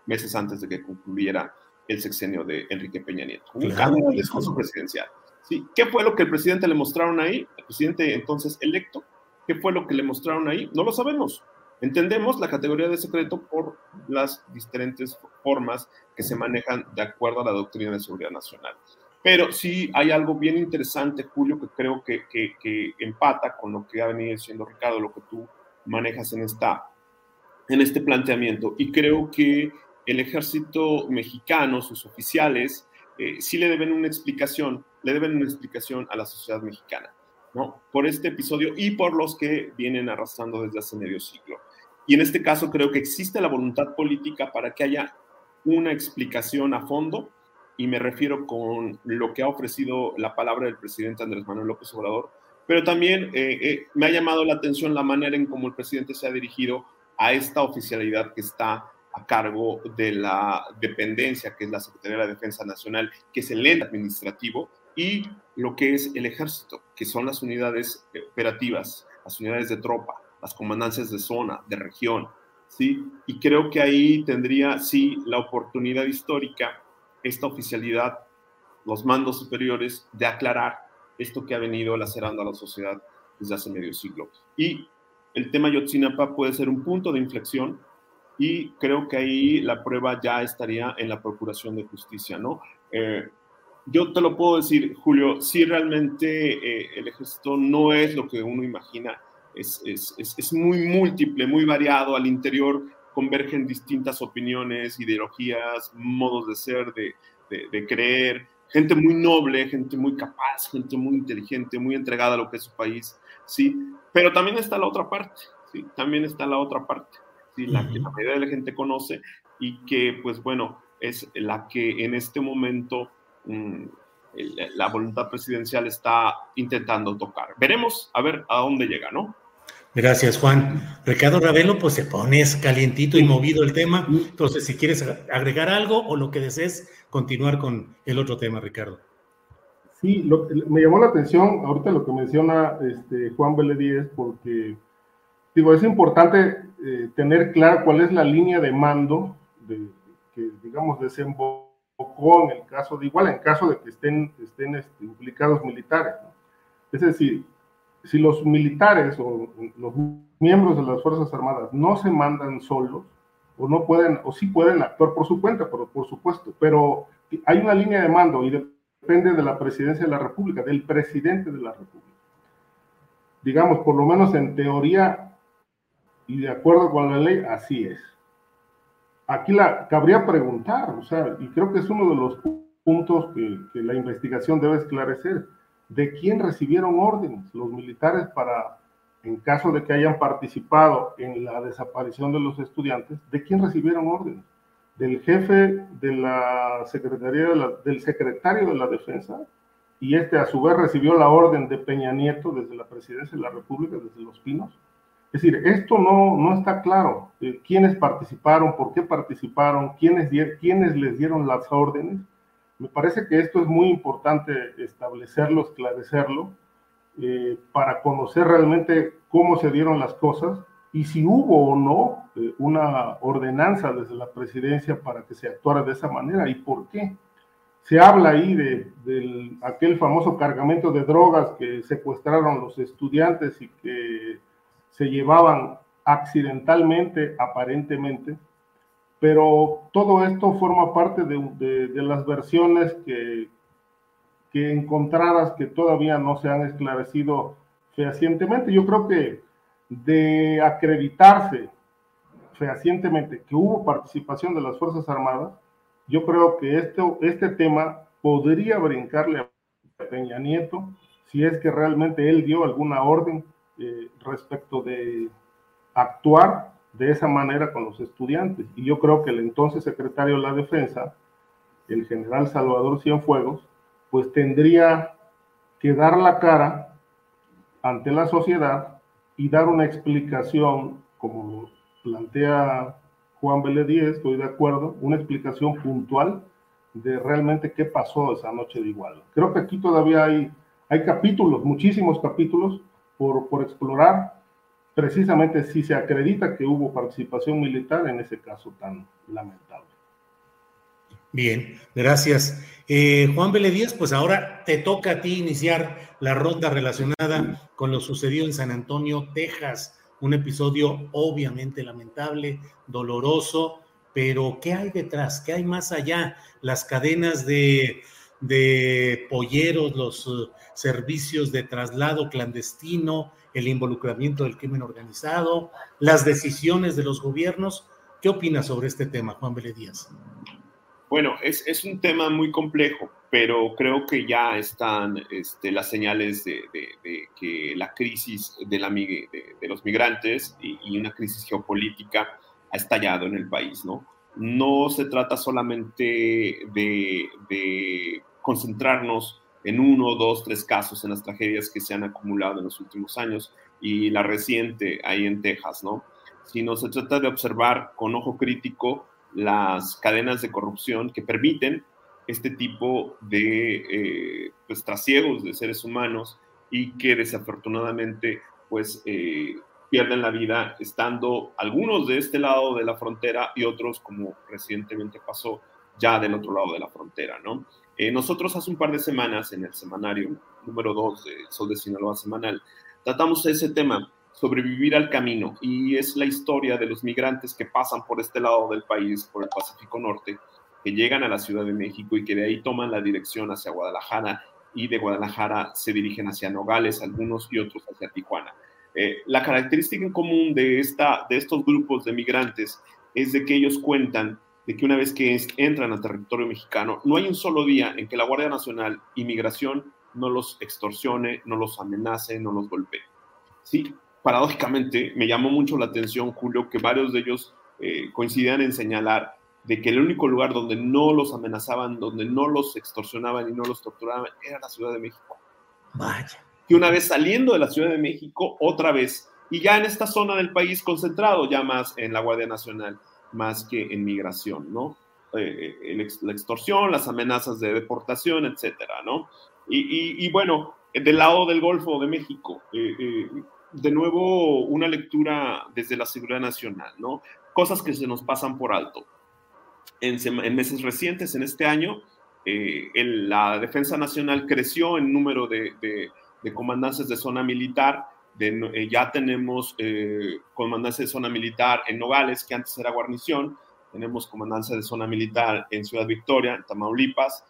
meses antes de que concluyera el sexenio de Enrique Peña Nieto. Un cambio el discurso presidencial. ¿Sí? ¿Qué fue lo que el presidente le mostraron ahí? El presidente entonces electo, ¿qué fue lo que le mostraron ahí? No lo sabemos. Entendemos la categoría de secreto por las diferentes formas que se manejan de acuerdo a la doctrina de seguridad nacional. Pero sí hay algo bien interesante, Julio, que creo que, empata con lo que ha venido diciendo Ricardo, lo que tú manejas en, esta, en este planteamiento. Y creo que el ejército mexicano, sus oficiales, eh, sí le deben una explicación, le deben una explicación a la sociedad mexicana, ¿no? Por este episodio y por los que vienen arrastrando desde hace medio siglo. Y en este caso creo que existe la voluntad política para que haya una explicación a fondo, y me refiero con lo que ha ofrecido la palabra del presidente Andrés Manuel López Obrador, pero también eh, eh, me ha llamado la atención la manera en cómo el presidente se ha dirigido a esta oficialidad que está a cargo de la dependencia, que es la Secretaría de la Defensa Nacional, que es el ente administrativo, y lo que es el ejército, que son las unidades operativas, las unidades de tropa, las comandancias de zona, de región, ¿sí? Y creo que ahí tendría, sí, la oportunidad histórica, esta oficialidad, los mandos superiores, de aclarar esto que ha venido lacerando a la sociedad desde hace medio siglo. Y el tema Yotzinapa puede ser un punto de inflexión y creo que ahí la prueba ya estaría en la Procuración de Justicia, ¿no? Eh, yo te lo puedo decir, Julio, si realmente eh, el ejército no es lo que uno imagina, es, es, es, muy múltiple, muy variado, al interior convergen distintas opiniones, ideologías, modos de ser, de, de, de creer, gente muy noble, gente muy capaz, gente muy inteligente, muy entregada a lo que es su país, ¿sí? Pero también está la otra parte, ¿sí? También está la otra parte la que la mayoría de la gente conoce y que, pues bueno, es la que en este momento la voluntad presidencial está intentando tocar. Veremos a ver a dónde llega, ¿no? Gracias, Juan. Ricardo Ravelo, pues se pones calientito y movido el tema. Entonces, si quieres agregar algo o lo que desees, continuar con el otro tema, Ricardo. Sí, me llamó la atención ahorita lo que menciona este, Juan Beledíez, porque digo, es importante eh, tener claro cuál es la línea de mando de, que, digamos, desembocó en el caso de, igual en caso de que estén, estén este, implicados militares. Es decir, si los militares o los miembros de las Fuerzas Armadas no se mandan solos, o no pueden, o sí pueden actuar por su cuenta, por, por supuesto, pero hay una línea de mando y depende de la presidencia de la República, del presidente de la República. Digamos, por lo menos en teoría, y de acuerdo con la ley, así es. Aquí la cabría preguntar, o sea, y creo que es uno de los puntos que, la investigación debe esclarecer, de quién recibieron órdenes los militares para, en caso de que hayan participado en la desaparición de los estudiantes, de quién recibieron órdenes. Del jefe de la Secretaría, del secretario de la Defensa, y este a su vez recibió la orden de Peña Nieto desde la presidencia de la República, desde Los Pinos, es decir, esto no, no está claro. Eh, ¿Quiénes participaron? ¿Por qué participaron? ¿Quiénes, ¿Quiénes les dieron las órdenes? Me parece que esto es muy importante establecerlo, esclarecerlo, eh, para conocer realmente cómo se dieron las cosas y si hubo o no eh, una ordenanza desde la presidencia para que se actuara de esa manera y por qué. Se habla ahí de, de aquel famoso cargamento de drogas que secuestraron los estudiantes y que se llevaban accidentalmente, aparentemente, pero todo esto forma parte de, las versiones que, que encontradas que todavía no se han esclarecido fehacientemente. Yo creo que de acreditarse fehacientemente que hubo participación de las Fuerzas Armadas, yo creo que esto, este tema podría brincarle a Peña Nieto si es que realmente él dio alguna orden eh, respecto de actuar de esa manera con los estudiantes. Y yo creo que el entonces secretario de la Defensa el general Salvador Cienfuegos, pues tendría que dar la cara ante la sociedad y dar una explicación, como plantea Juan Vélez Díez, estoy de acuerdo, una explicación puntual de realmente qué pasó esa noche de Iguala. Creo que aquí todavía hay, hay capítulos, muchísimos capítulos por, por explorar, precisamente si se acredita que hubo participación militar en ese caso tan lamentable. Bien, gracias. Eh, Juan Díaz, pues ahora te toca a ti iniciar la ronda relacionada con lo sucedido en San Antonio, Texas. Un episodio obviamente lamentable, doloroso, pero ¿qué hay detrás? ¿Qué hay más allá? Las cadenas de, de polleros, los uh, servicios de traslado clandestino, el involucramiento del crimen organizado, las decisiones de los gobiernos. ¿Qué opinas sobre este tema, Juan Vélez? Bueno, es, es, un tema muy complejo, pero creo que ya están este, las señales de, que la crisis de, la, de, los migrantes y, una crisis geopolítica ha estallado en el país, ¿no? No se trata solamente de, concentrarnos en uno, dos, tres casos en las tragedias que se han acumulado en los últimos años y la reciente ahí en Texas, ¿no? Sino se trata de observar con ojo crítico las cadenas de corrupción que permiten este tipo de eh, pues, trasiegos de seres humanos y que desafortunadamente pues eh, pierden la vida estando algunos de este lado de la frontera y otros como recientemente pasó ya del otro lado de la frontera, ¿no? Eh, nosotros hace un par de semanas en el semanario número 2 de Sol de Sinaloa Semanal tratamos ese tema sobrevivir al camino y es la historia de los migrantes que pasan por este lado del país, por el Pacífico Norte, que llegan a la Ciudad de México y que de ahí toman la dirección hacia Guadalajara y de Guadalajara se dirigen hacia Nogales, algunos y otros hacia Tijuana. Eh, la característica en común de, esta, de estos grupos de migrantes es de que ellos cuentan de que una vez que entran al territorio mexicano, no hay un solo día en que la Guardia Nacional y Migración no los extorsione, no los amenace, no los golpee. Sí, paradójicamente me llamó mucho la atención, Julio, que varios de ellos eh, coincidían en señalar de que el único lugar donde no los amenazaban, donde no los extorsionaban y no los torturaban, era la Ciudad de México. Vaya. Y una vez saliendo de la Ciudad de México, otra vez, y ya en esta zona del país concentrado, ya más en la Guardia Nacional, más que en migración, ¿no? Eh, eh, la extorsión, las amenazas de deportación, etcétera, ¿no? Y, y, bueno, del lado del Golfo de México, eh, de nuevo una lectura desde la seguridad nacional, ¿no? Cosas que se nos pasan por alto. En, meses recientes, en este año, eh, la Defensa Nacional creció en número de, de, comandancias de zona militar. De, eh, ya tenemos eh, comandancia de zona militar en Nogales, que antes era guarnición. Tenemos comandancia de zona militar en Ciudad Victoria, en Tamaulipas.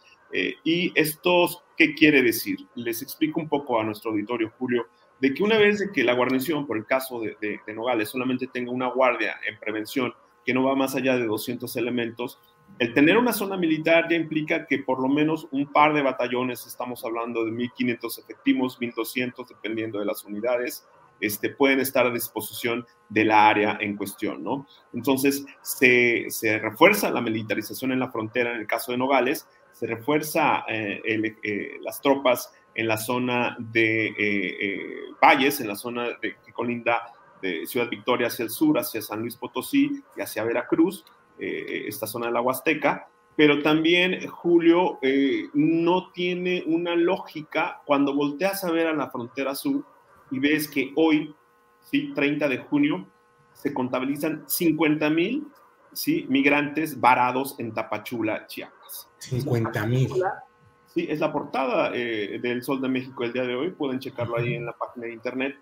¿Y esto qué quiere decir? Les explico un poco a nuestro auditorio, Julio de que una vez de que la guarnición, por el caso de, Nogales, solamente tenga una guardia en prevención que no va más allá de 200 elementos, el tener una zona militar ya implica que por lo menos un par de batallones, estamos hablando de 1.500 efectivos, 1.200, dependiendo de las unidades, este, pueden estar a disposición de la área en cuestión, ¿no? Entonces, se, refuerza la militarización en la frontera en el caso de Nogales, se refuerza eh, eh, las tropas en la zona de eh, Valles, en la zona de, que colinda de Ciudad Victoria hacia el sur, hacia San Luis Potosí y hacia Veracruz, esta zona de la Huasteca, pero también Julio no tiene una lógica cuando volteas a ver a la frontera sur y ves que hoy, ¿sí? 30 de junio, se contabilizan 50 mil ¿sí? migrantes varados en Tapachula, Chiapas. 50 mil. Sí, es la portada eh, del Sol de México el día de hoy. Pueden checarlo ahí en la página de internet.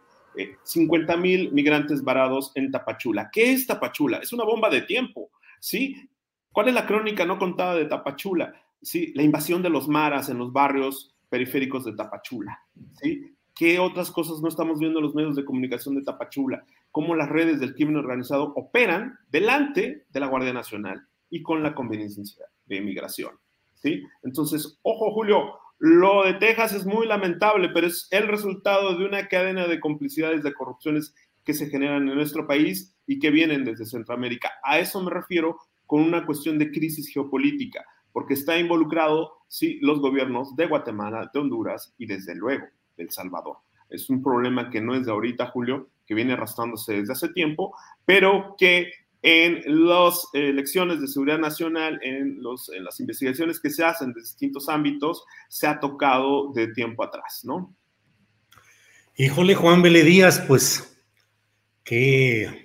50 eh, mil migrantes varados en Tapachula. ¿Qué es Tapachula? Es una bomba de tiempo, ¿sí? ¿Cuál es la crónica no contada de Tapachula? Sí, la invasión de los maras en los barrios periféricos de Tapachula, ¿sí? ¿Qué otras cosas no estamos viendo en los medios de comunicación de Tapachula? Cómo las redes del crimen organizado operan delante de la Guardia Nacional y con la conveniencia de migración. Entonces, ojo Julio, lo de Texas es muy lamentable, pero es el resultado de una cadena de complicidades, de corrupciones que se generan en nuestro país y que vienen desde Centroamérica. A eso me refiero con una cuestión de crisis geopolítica. porque está involucrado, sí, los gobiernos de Guatemala, de Honduras y desde luego de El Salvador. Es un problema que no es de ahorita, Julio, que viene arrastrándose desde hace tiempo, pero que en las elecciones de seguridad nacional, en, los, en las investigaciones que se hacen de distintos ámbitos, se ha tocado de tiempo atrás, ¿no? Híjole, Juan Vélez Díaz, pues qué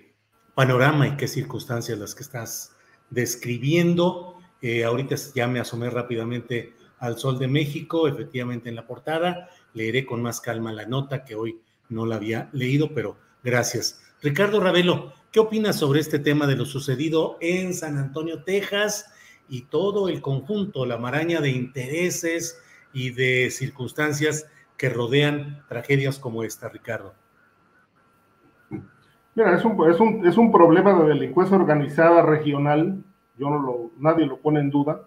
panorama y qué circunstancias las que estás describiendo. Eh, ahorita ya me asomé rápidamente al Sol de México, efectivamente en la portada. Leeré con más calma la nota que hoy no la había leído, pero gracias. Ricardo Ravelo, ¿qué opinas sobre este tema de lo sucedido en San Antonio, Texas y todo el conjunto, la maraña de intereses y de circunstancias que rodean tragedias como esta, Ricardo? Mira, es un, es un, es un problema de delincuencia organizada regional, yo no lo, nadie lo pone en duda,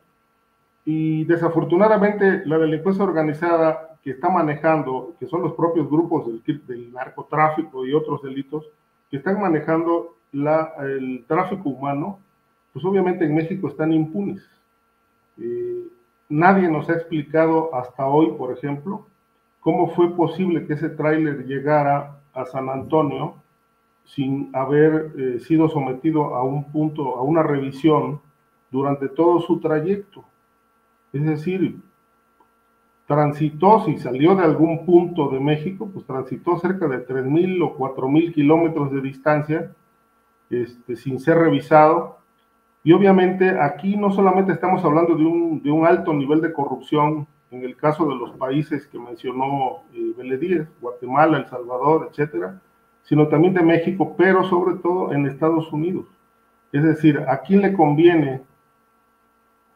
y desafortunadamente la delincuencia organizada que está manejando, que son los propios grupos del, del narcotráfico y otros delitos, que están manejando la, el tráfico humano, pues obviamente en México están impunes. Eh, nadie nos ha explicado hasta hoy, por ejemplo, cómo fue posible que ese tráiler llegara a San Antonio sin haber eh, sido sometido a un punto, a una revisión durante todo su trayecto. Es decir, transitó, si salió de algún punto de México, pues transitó cerca de 3.000 o 4.000 kilómetros de distancia este, sin ser revisado. Y obviamente aquí no solamente estamos hablando de un, de un alto nivel de corrupción en el caso de los países que mencionó eh, Guatemala, El Salvador, etcétera, sino también de México, pero sobre todo en Estados Unidos. Es decir, ¿a quién le conviene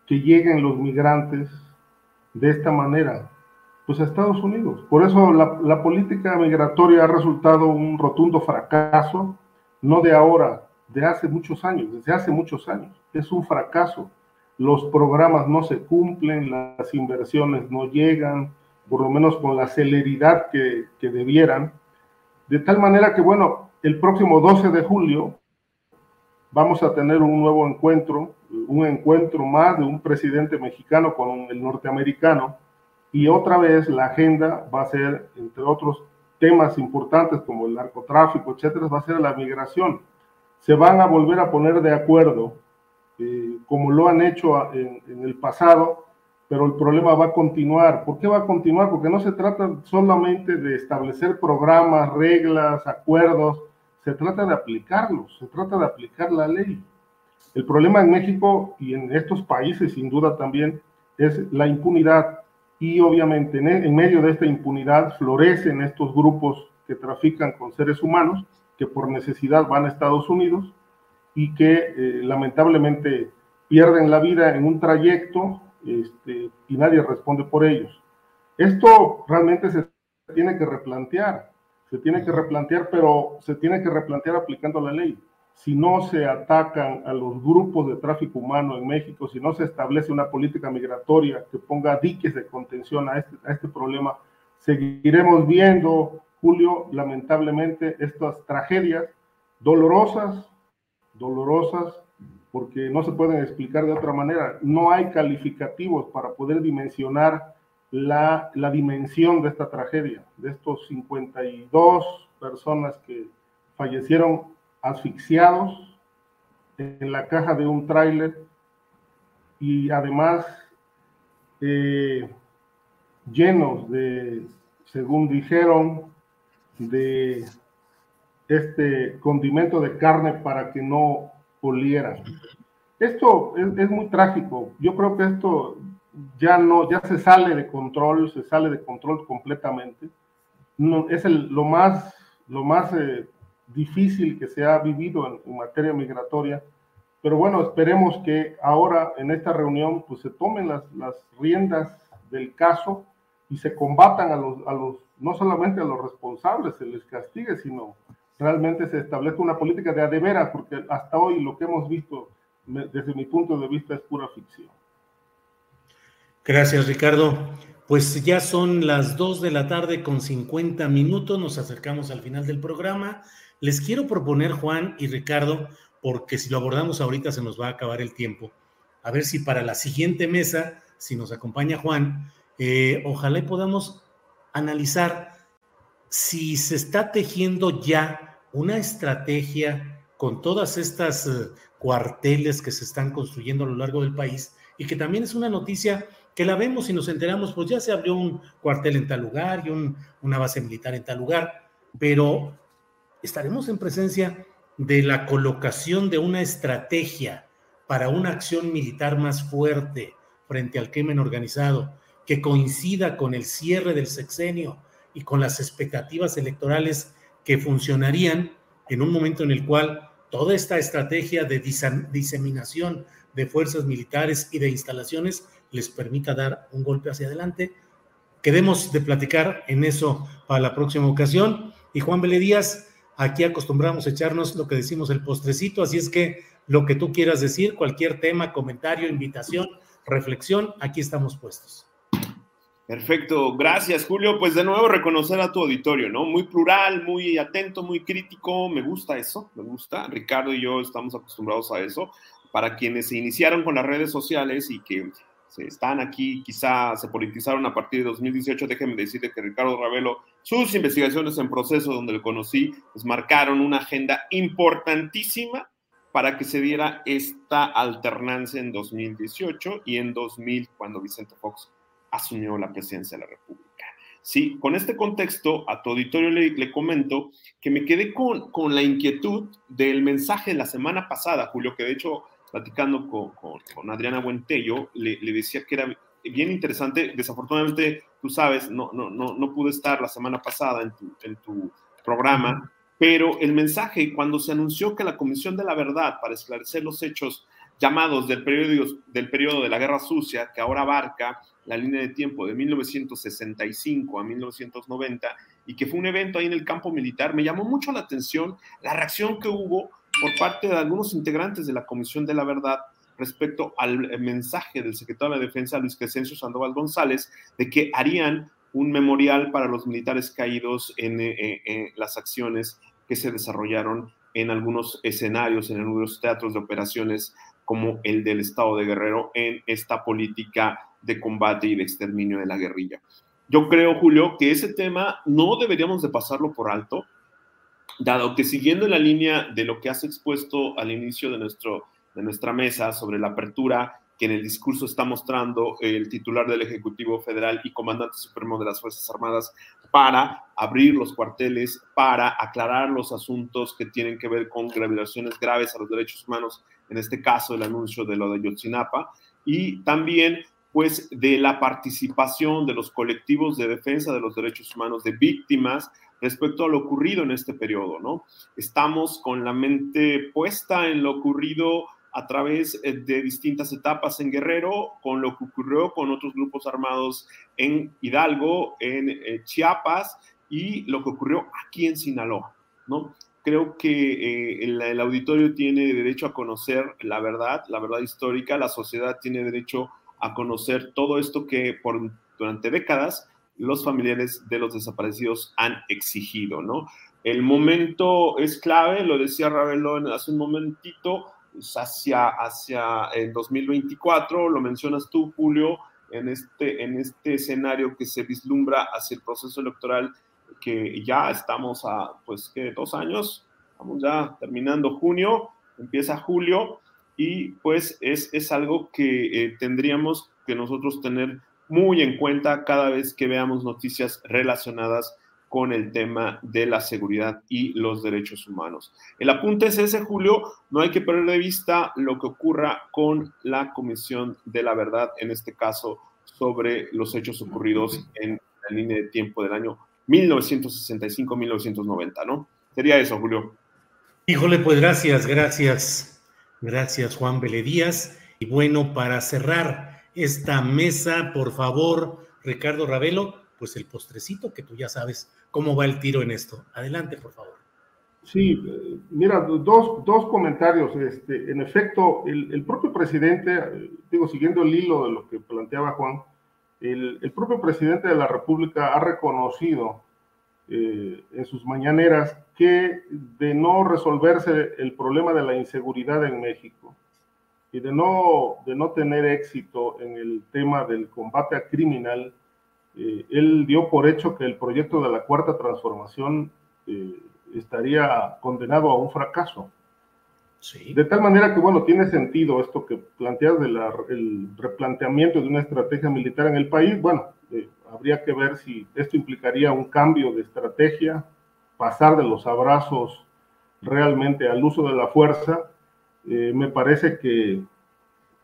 que lleguen los migrantes de esta manera? Pues a Estados Unidos. Por eso la, política migratoria ha resultado un rotundo fracaso, no de ahora, de hace muchos años, desde hace muchos años. Es un fracaso. Los programas no se cumplen, las inversiones no llegan, por lo menos con la celeridad que, que debieran. De tal manera que, bueno, el próximo 12 de julio vamos a tener un nuevo encuentro, un encuentro más de un presidente mexicano con el norteamericano, y otra vez la agenda va a ser, entre otros temas importantes como el narcotráfico, etcétera, va a ser la migración. Se van a volver a poner de acuerdo, eh, como lo han hecho en, en el pasado, pero el problema va a continuar. ¿Por qué va a continuar? Porque no se trata solamente de establecer programas, reglas, acuerdos, se trata de aplicarlos, se trata de aplicar la ley. El problema en México y en estos países, sin duda también, es la impunidad. Y obviamente en, medio de esta impunidad florecen estos grupos que trafican con seres humanos, que por necesidad van a Estados Unidos y que eh, lamentablemente pierden la vida en un trayecto este, y nadie responde por ellos. Esto realmente se tiene que replantear se tiene que replantear, pero se tiene que replantear aplicando la ley. Si no se atacan a los grupos de tráfico humano en México, si no se establece una política migratoria que ponga diques de contención a este, a este problema, seguiremos viendo, Julio, lamentablemente, estas tragedias dolorosas, dolorosas, porque no se pueden explicar de otra manera. No hay calificativos para poder dimensionar la, la dimensión de esta tragedia, de estos 52 personas que fallecieron asfixiados en la caja de un tráiler y además eh, llenos de, según dijeron, de este condimento de carne para que no olieran. Esto es, es, muy trágico. Yo creo que esto ya no, ya se sale de control, se sale de control completamente. No, es el, lo más, lo más eh, difícil que se ha vivido en, en, materia migratoria. Pero bueno, esperemos que ahora en esta reunión pues se tomen las, las riendas del caso y se combatan a los, a los, no solamente a los responsables, se les castigue, sino realmente se establezca una política de adevera, porque hasta hoy lo que hemos visto, desde mi punto de vista, es pura ficción. Gracias, Ricardo. Pues ya son las 2 de la tarde con 50 minutos, nos acercamos al final del programa. Les quiero proponer, Juan y Ricardo, porque si lo abordamos ahorita se nos va a acabar el tiempo, a ver si para la siguiente mesa, si nos acompaña Juan, eh, ojalá podamos analizar si se está tejiendo ya una estrategia con todas estas eh, cuarteles que se están construyendo a lo largo del país y que también es una noticia que la vemos y nos enteramos, pues ya se abrió un cuartel en tal lugar y una base militar en tal lugar, pero estaremos en presencia de la colocación de una estrategia para una acción militar más fuerte frente al crimen organizado, que coincida con el cierre del sexenio y con las expectativas electorales que funcionarían en un momento en el cual toda esta estrategia de diseminación de fuerzas militares y de instalaciones les permita dar un golpe hacia adelante. Quedemos de platicar en eso para la próxima ocasión. Y Juan Vélez Díaz, aquí acostumbramos a echarnos lo que decimos el postrecito, así es que lo que tú quieras decir, cualquier tema, comentario, invitación, reflexión, aquí estamos puestos. Perfecto, gracias Julio. Pues de nuevo reconocer a tu auditorio, ¿no? Muy plural, muy atento, muy crítico, me gusta eso, me gusta. Ricardo y yo estamos acostumbrados a eso. Para quienes se iniciaron con las redes sociales y que se están aquí, quizá se politizaron a partir de 2018, déjenme decirle que Ricardo Ravelo, sus investigaciones en proceso donde lo conocí, pues marcaron una agenda importantísima para que se diera esta alternancia en 2018 y en 2000 cuando Vicente Fox asumió la presidencia de la República. Sí, con este contexto, a tu auditorio le, comento que me quedé con, con, la inquietud del mensaje de la semana pasada, Julio, que de hecho, platicando con, con, Adriana Buentello, le, le, decía que era bien interesante. Desafortunadamente, tú sabes, no, no, no, no pude estar la semana pasada en tu, en tu programa, pero el mensaje, cuando se anunció que la Comisión de la Verdad para esclarecer los hechos llamados del periodo, del periodo de la Guerra Sucia, que ahora abarca la línea de tiempo de 1965 a 1990, y que fue un evento ahí en el campo militar, me llamó mucho la atención la reacción que hubo por parte de algunos integrantes de la Comisión de la Verdad respecto al mensaje del secretario de la Defensa, Luis Crescencio Sandoval González, de que harían un memorial para los militares caídos en, eh, eh, las acciones que se desarrollaron en algunos escenarios, en algunos teatros de operaciones como el del Estado de Guerrero en esta política de combate y de exterminio de la guerrilla. Yo creo, Julio, que ese tema no deberíamos de pasarlo por alto, dado que siguiendo la línea de lo que has expuesto al inicio de, nuestro, de nuestra mesa sobre la apertura que en el discurso está mostrando el titular del Ejecutivo Federal y comandante supremo de las Fuerzas Armadas para abrir los cuarteles, para aclarar los asuntos que tienen que ver con violaciones graves a los derechos humanos, en este caso el anuncio de lo de Yotzinapa, y también pues de la participación de los colectivos de defensa de los derechos humanos de víctimas respecto a lo ocurrido en este periodo, ¿no? Estamos con la mente puesta en lo ocurrido a través eh, de distintas etapas en Guerrero, con lo que ocurrió con otros grupos armados en Hidalgo, en eh, Chiapas y lo que ocurrió aquí en Sinaloa, ¿no? Creo que eh, el, auditorio tiene derecho a conocer la verdad, la verdad histórica, la sociedad tiene derecho a conocer todo esto que por, durante décadas los familiares de los desaparecidos han exigido, ¿no? El momento es clave, lo decía Ravelón hace un momentito, pues, hacia, hacia el 2024, lo mencionas tú, Julio, en este, en este escenario que se vislumbra hacia el proceso electoral que ya estamos a, pues, que dos años, estamos ya terminando junio, empieza julio, y pues es, es algo que eh, tendríamos que nosotros tener muy en cuenta cada vez que veamos noticias relacionadas con el tema de la seguridad y los derechos humanos. El apunte es ese, Julio, no hay que perder de vista lo que ocurra con la Comisión de la Verdad, en este caso sobre los hechos ocurridos en la línea de tiempo del año 1965-1990, ¿no? Sería eso, Julio. Híjole, pues gracias, gracias, gracias Juan Díaz. Y bueno, para cerrar esta mesa, por favor, Ricardo Ravelo, pues el postrecito que tú ya sabes cómo va el tiro en esto. Adelante, por favor. Sí, mira, dos, dos comentarios. Este, en efecto, el, propio presidente, digo, siguiendo el hilo de lo que planteaba Juan, el, propio presidente de la República ha reconocido eh, en sus mañaneras que de no resolverse el problema de la inseguridad en México, y de no, de no tener éxito en el tema del combate a criminal, eh, él dio por hecho que el proyecto de la cuarta transformación eh, estaría condenado a un fracaso. De tal manera que, bueno, tiene sentido esto que planteas del replanteamiento de una estrategia militar en el país. Bueno, eh, habría que ver si esto implicaría un cambio de estrategia, pasar de los abrazos realmente al uso de la fuerza. Eh, me parece que,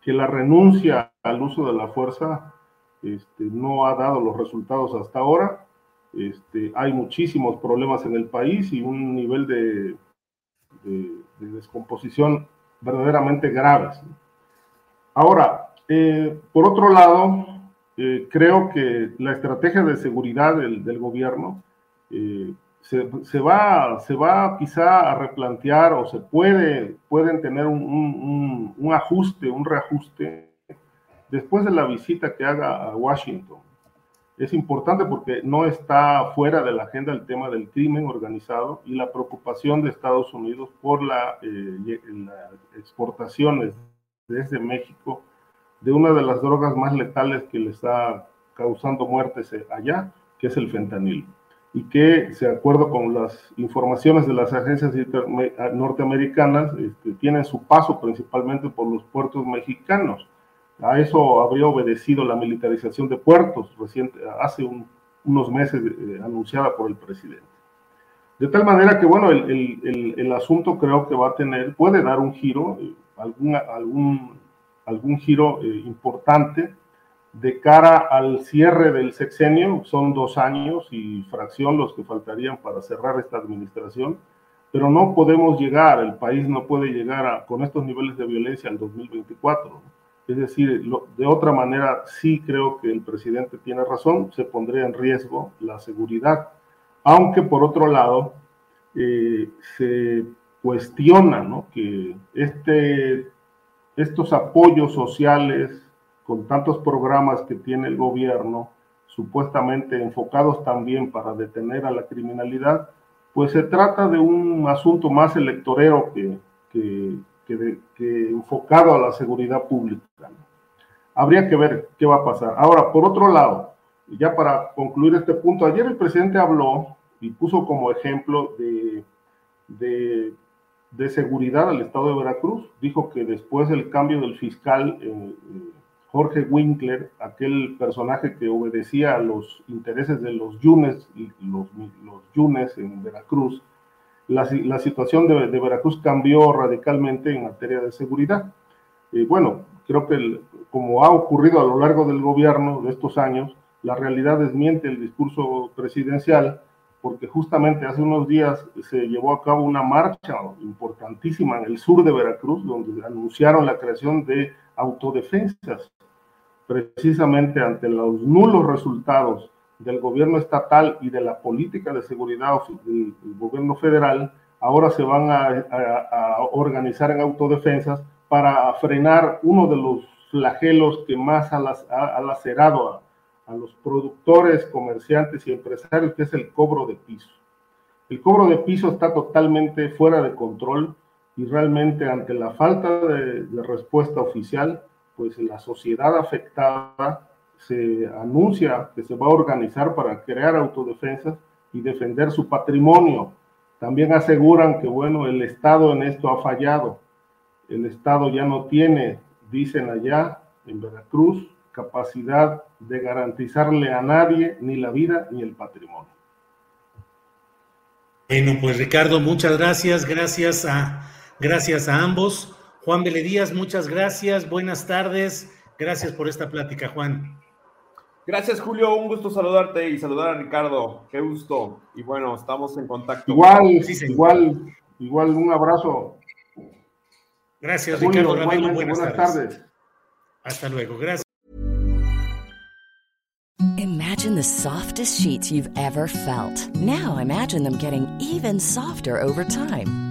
que, la renuncia al uso de la fuerza este, no ha dado los resultados hasta ahora. Este, hay muchísimos problemas en el país y un nivel de de, descomposición verdaderamente graves. Ahora, eh, por otro lado, eh, creo que la estrategia de seguridad del, gobierno eh, se, va, se va quizá a replantear o se puede, pueden tener un, un ajuste, un reajuste después de la visita que haga a Washington es importante porque no está fuera de la agenda el tema del crimen organizado y la preocupación de Estados Unidos por la, eh, las exportaciones desde México de una de las drogas más letales que le está causando muertes allá, que es el fentanilo. Y que, de acuerdo con las informaciones de las agencias norteamericanas, este, tienen su paso principalmente por los puertos mexicanos a eso habría obedecido la militarización de puertos reciente, hace unos meses eh, anunciada por el presidente. De tal manera que, bueno, el, asunto creo que va a tener, puede dar un giro, eh, algún, giro eh, importante de cara al cierre del sexenio. Son dos años y fracción los que faltarían para cerrar esta administración, pero no podemos llegar, el país no puede llegar con estos niveles de violencia al 2024. Es decir, de otra manera, sí creo que el presidente tiene razón, se pondría en riesgo la seguridad, aunque por otro lado eh, se cuestiona que este, estos apoyos sociales con tantos programas que tiene el gobierno, supuestamente enfocados también para detener a la criminalidad, pues se trata de un asunto más electorero que, que, enfocado a la seguridad pública. Habría que ver qué va a pasar. Ahora, por otro lado, ya para concluir este punto, ayer el presidente habló y puso como ejemplo de, de, seguridad al estado de Veracruz. Dijo que después del cambio del fiscal eh, eh, Jorge Winkler, aquel personaje que obedecía a los intereses de los yunes, los, los yunes en Veracruz, la, situación de, Veracruz cambió radicalmente en materia de seguridad. Y bueno, creo que como ha ocurrido a lo largo del gobierno de estos años, la realidad desmiente el discurso presidencial, porque justamente hace unos días se llevó a cabo una marcha importantísima en el sur de Veracruz, donde anunciaron la creación de autodefensas, precisamente ante los nulos resultados del gobierno estatal y de la política de seguridad del, gobierno federal, ahora se van a, organizar en autodefensas para frenar uno de los flagelos que más ha, lacerado a, a los productores, comerciantes y empresarios, que es el cobro de piso. El cobro de piso está totalmente fuera de control y realmente ante la falta de, de respuesta oficial, pues la sociedad afectada se anuncia que se va a organizar para crear autodefensas y defender su patrimonio. También aseguran que, bueno, el Estado en esto ha fallado. El Estado ya no tiene, dicen allá en Veracruz, capacidad de garantizarle a nadie ni la vida ni el patrimonio. Bueno, pues Ricardo, muchas gracias, gracias a, gracias a ambos. Juan Beledías, muchas gracias, buenas tardes, gracias por esta plática, Juan. Gracias, Julio. Un gusto saludarte y saludar a Ricardo. Qué gusto. Y bueno, estamos en contacto. Igual, igual, igual, un abrazo. Gracias, Ricardo. buenas, buenas tardes. Hasta luego. Gracias. Imagine the softest sheets you've ever felt. Now imagine them getting even softer over time.